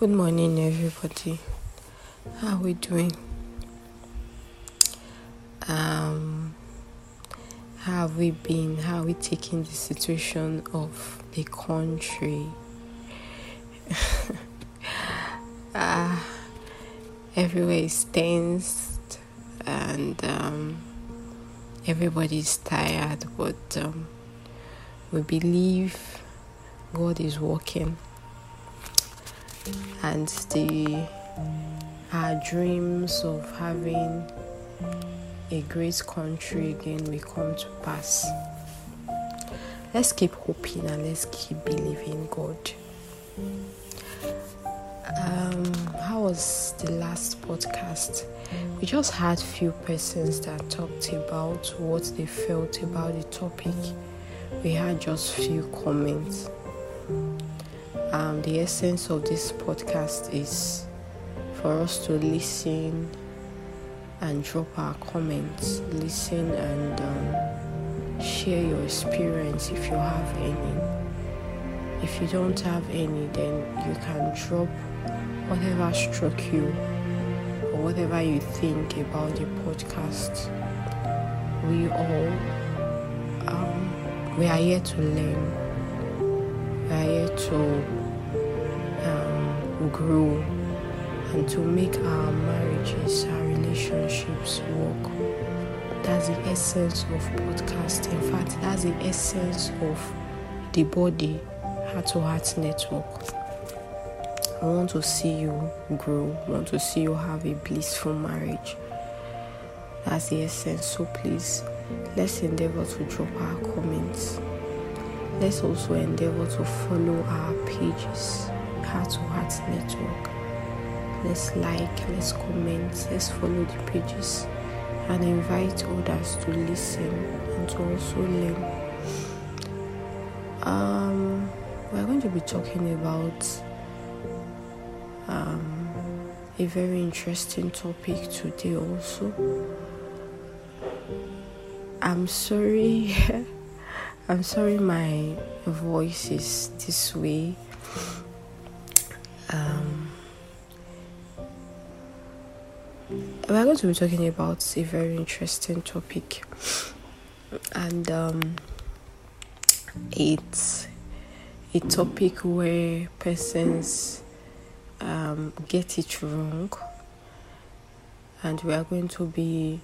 Good morning, everybody. How are we doing? Um, how have we been? How are we taking the situation of the country? uh, everywhere is tensed and um, is tired, but um, we believe God is working and the our dreams of having a great country again will come to pass. Let's keep hoping and let's keep believing God. Um, how was the last podcast? We just had few persons that talked about what they felt about the topic. We had just few comments. Um, the essence of this podcast is for us to listen and drop our comments, listen and um, share your experience if you have any. If you don't have any, then you can drop whatever struck you or whatever you think about the podcast. We all um, we are here to learn. We are here to grow and to make our marriages, our relationships work. That's the essence of podcast. In fact, that's the essence of the body heart to heart network. I want to see you grow, I want to see you have a blissful marriage. That's the essence. So please, let's endeavor to drop our comments. Let's also endeavor to follow our pages heart to heart network. Let's like, let's comment, let's follow the pages and invite others to listen and to also learn. Um, we're going to be talking about um, a very interesting topic today, also. I'm sorry, I'm sorry, my voice is this way um, we're going to be talking about a very interesting topic, and um, it's a topic where persons um, get it wrong, and we are going to be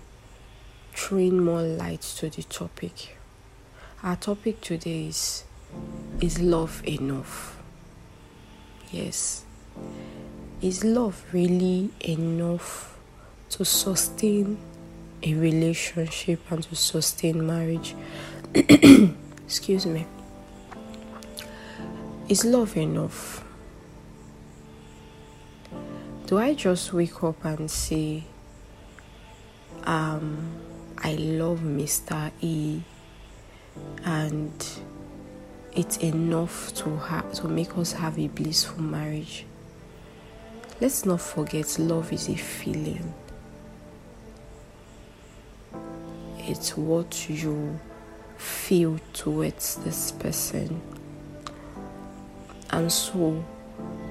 throwing more light to the topic. Our topic today is Is love enough? Yes. Is love really enough to sustain a relationship and to sustain marriage? Excuse me. Is love enough? Do I just wake up and say, um, I love Mr. E and it's enough to have to make us have a blissful marriage? Let's not forget love is a feeling. It's what you feel towards this person. And so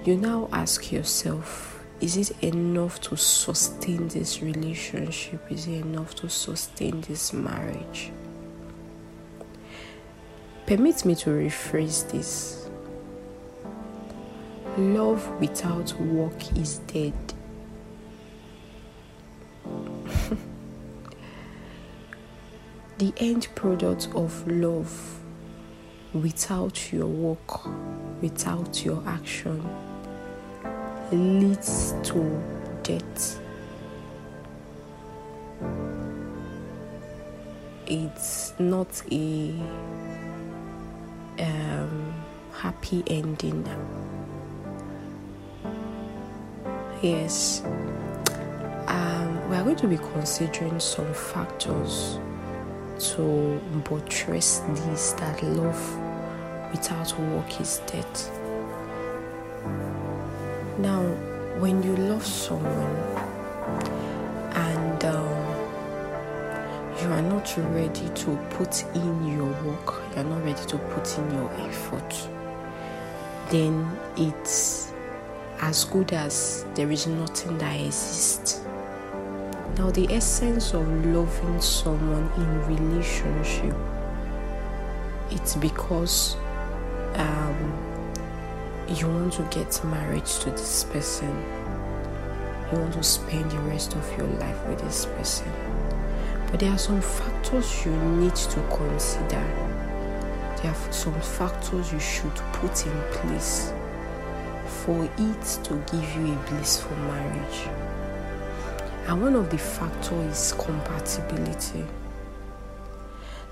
you now ask yourself is it enough to sustain this relationship? Is it enough to sustain this marriage? Permit me to rephrase this. Love without work is dead. the end product of love without your work, without your action, leads to death. It's not a um, happy ending yes um, we are going to be considering some factors to buttress this that love without work is dead now when you love someone and um, you are not ready to put in your work you are not ready to put in your effort then it's as good as there is nothing that exists. Now, the essence of loving someone in relationship, it's because um, you want to get married to this person. You want to spend the rest of your life with this person. But there are some factors you need to consider. There are some factors you should put in place for it to give you a blissful marriage. And one of the factors is compatibility.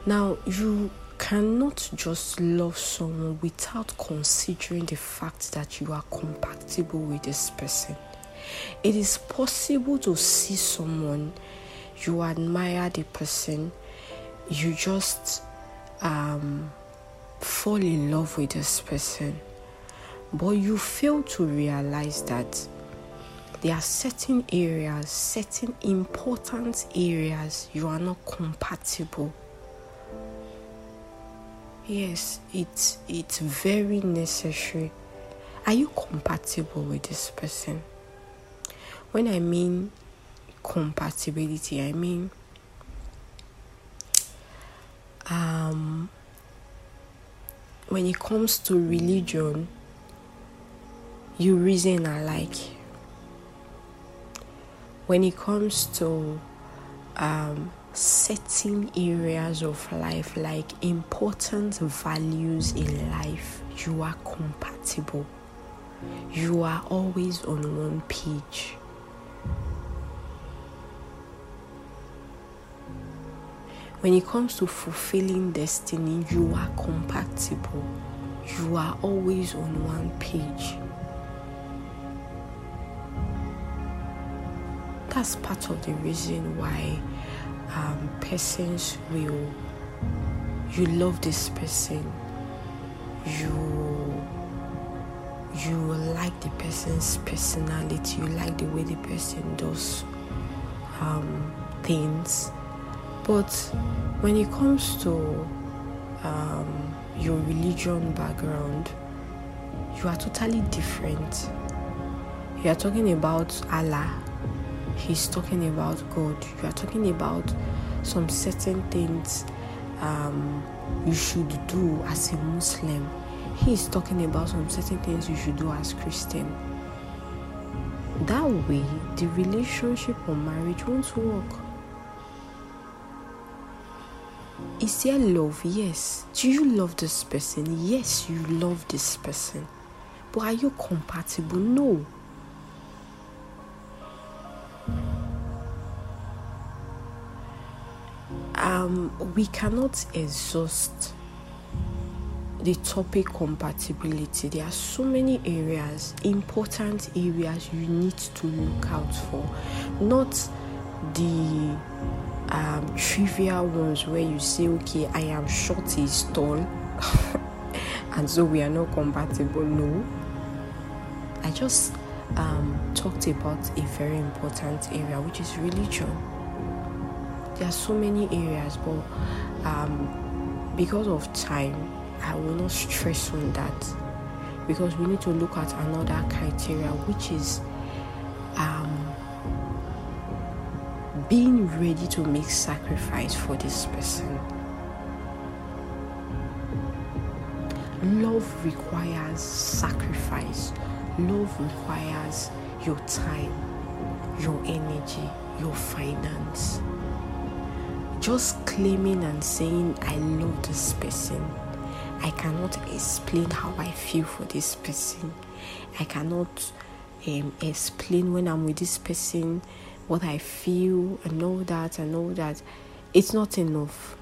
Now, you cannot just love someone without considering the fact that you are compatible with this person. It is possible to see someone, you admire the person, you just um, fall in love with this person, but you fail to realize that there are certain areas, certain important areas you are not compatible Yes, it's it's very necessary. Are you compatible with this person? When I mean compatibility, I mean um when it comes to religion, you reason alike. When it comes to um areas of life, like important values in life, you are compatible. You are always on one page. When it comes to fulfilling destiny, you are compatible. You are always on one page. That's part of the reason why um, persons will you love this person. You you like the person's personality. You like the way the person does um, things. But when it comes to um, your religion background you are totally different. You are talking about allah he's talking about God. You are talking about some certain things um, you should do as a Muslim. He is talking about some certain things you should do as Christian. That way, the relationship or marriage won't work. Is there love? Yes. Do you love this person? Yes, you love this person. But are you compatible? No. Um, we cannot exhaust the topic compatibility. There are so many areas, important areas you need to look out for, not the um, trivial ones where you say, okay, I am short, he's tall, and so we are not compatible. No, I just um, talked about a very important area, which is religion there are so many areas, but um, because of time, I will not stress on that because we need to look at another criteria, which is um, being ready to make sacrifice for this person. Love requires sacrifice. Love requires your time, your energy, your finance just claiming and saying, I love this person. I cannot explain how I feel for this person. I cannot um, explain when I'm with this person what I feel and all that and all that. It's not enough.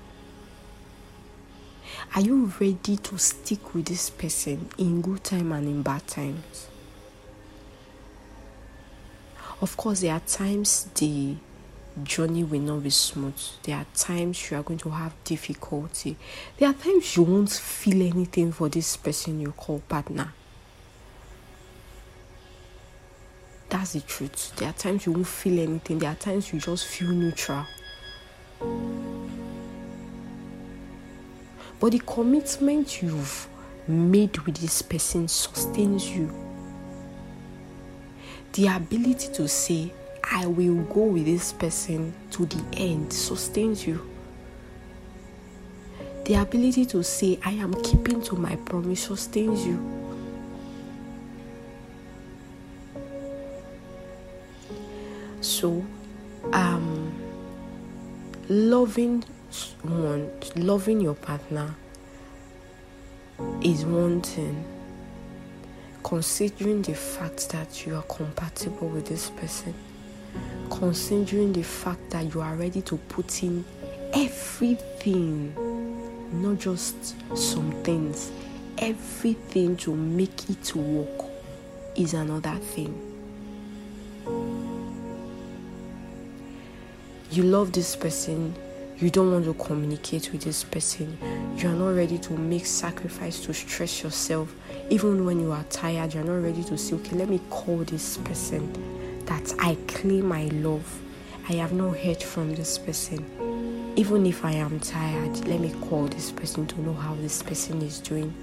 Are you ready to stick with this person in good time and in bad times? Of course, there are times the journey will not be smooth. There are times you are going to have difficulty. There are times you won't feel anything for this person you call partner. That's the truth. There are times you won't feel anything. There are times you just feel neutral. But the commitment you've made with this person sustains you. the ability to say, I will go with this person to the end sustains you. The ability to say, I am keeping to my promise sustains you. So, um, loving one, loving your partner is one thing. Considering the fact that you are compatible with this person, considering the fact that you are ready to put in everything, not just some things, everything to make it work is another thing. You love this person, you don't want to communicate with this person, you are not ready to make sacrifice to stress yourself, even when you are tired, you're not ready to say, okay, let me call this person that I claim my love. I have not heard from this person. Even if I am tired, let me call this person to know how this person is doing.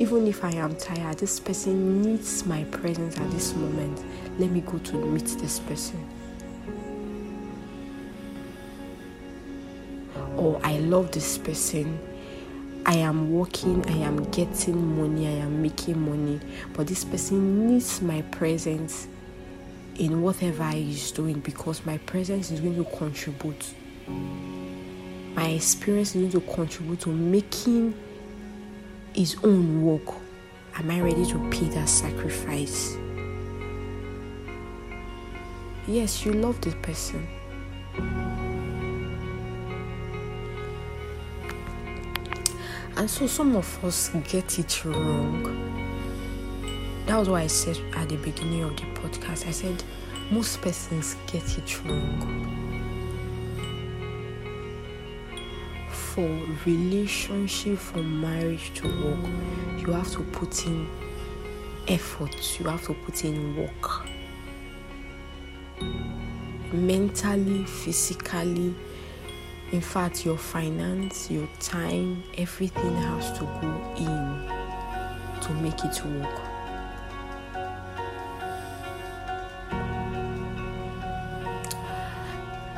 Even if I am tired, this person needs my presence at this moment. Let me go to meet this person. Or I love this person. I am working, I am getting money, I am making money, but this person needs my presence in whatever he's doing because my presence is going to contribute. My experience is going to contribute to making his own work. Am I ready to pay that sacrifice? Yes, you love this person. And so some of us get it wrong that was why I said at the beginning of the podcast. I said most persons get it wrong. For relationship, for marriage to work, you have to put in effort. You have to put in work. Mentally, physically, in fact, your finance, your time, everything has to go in to make it work.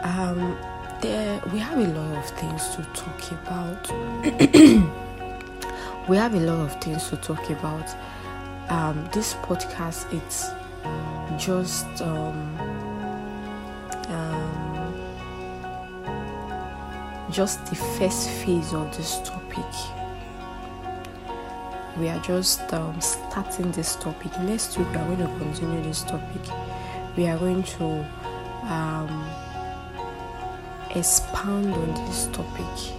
Um, there we have a lot of things to talk about. we have a lot of things to talk about. Um, this podcast it's just um, um, just the first phase of this topic. We are just um, starting this topic. Next week we are going to continue this topic. We are going to um, expound on this topic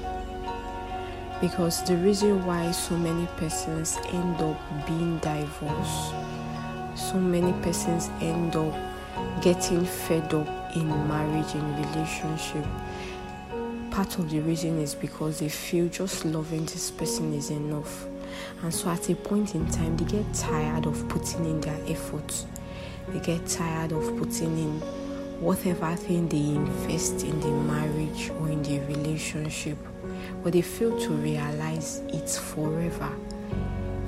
because the reason why so many persons end up being divorced, so many persons end up getting fed up in marriage and relationship. Part of the reason is because they feel just loving this person is enough. And so at a point in time, they get tired of putting in their efforts. They get tired of putting in whatever thing they invest in the marriage or in the relationship, but they fail to realize it's forever.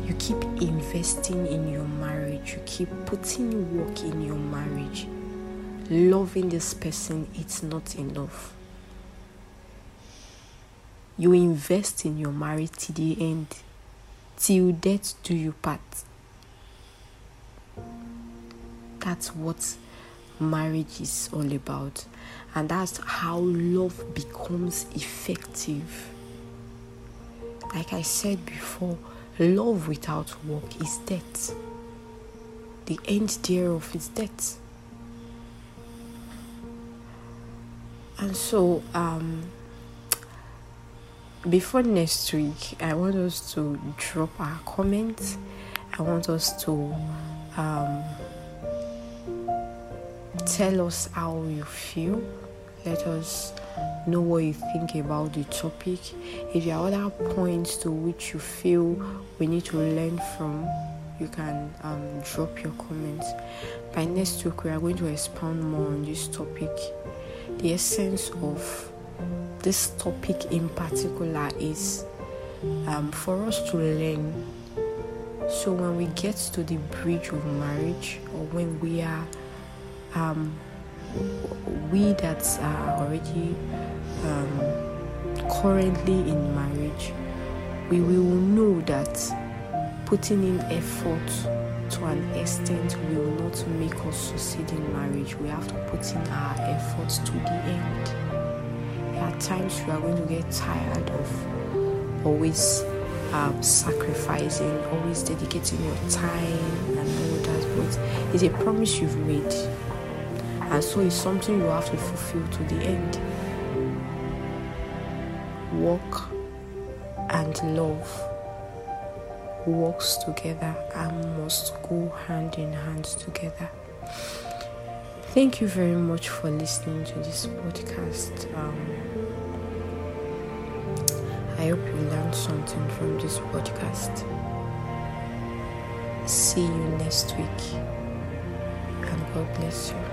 You keep investing in your marriage, you keep putting work in your marriage. Loving this person, it's not enough. You invest in your marriage to the end, till death do you part. That's what marriage is all about. And that's how love becomes effective. Like I said before, love without work is death. The end thereof is death. And so, um, before next week, I want us to drop our comments. I want us to um, Tell us how you feel. Let us know what you think about the topic. If there are other points to which you feel we need to learn from, you can um, drop your comments. By next week, we are going to expound more on this topic. The essence of this topic in particular is um, for us to learn. So when we get to the bridge of marriage, or when we are um, we that are already um, currently in marriage, we will know that putting in effort to an extent will not make us succeed in marriage. We have to put in our efforts to the end. At times, we are going to get tired of always um, sacrificing, always dedicating your time and all that. But it's a promise you've made, and so it's something you have to fulfill to the end. Work and love works together and must go hand in hand together. Thank you very much for listening to this podcast. Um, I hope you learned something from this podcast. See you next week, and God bless you.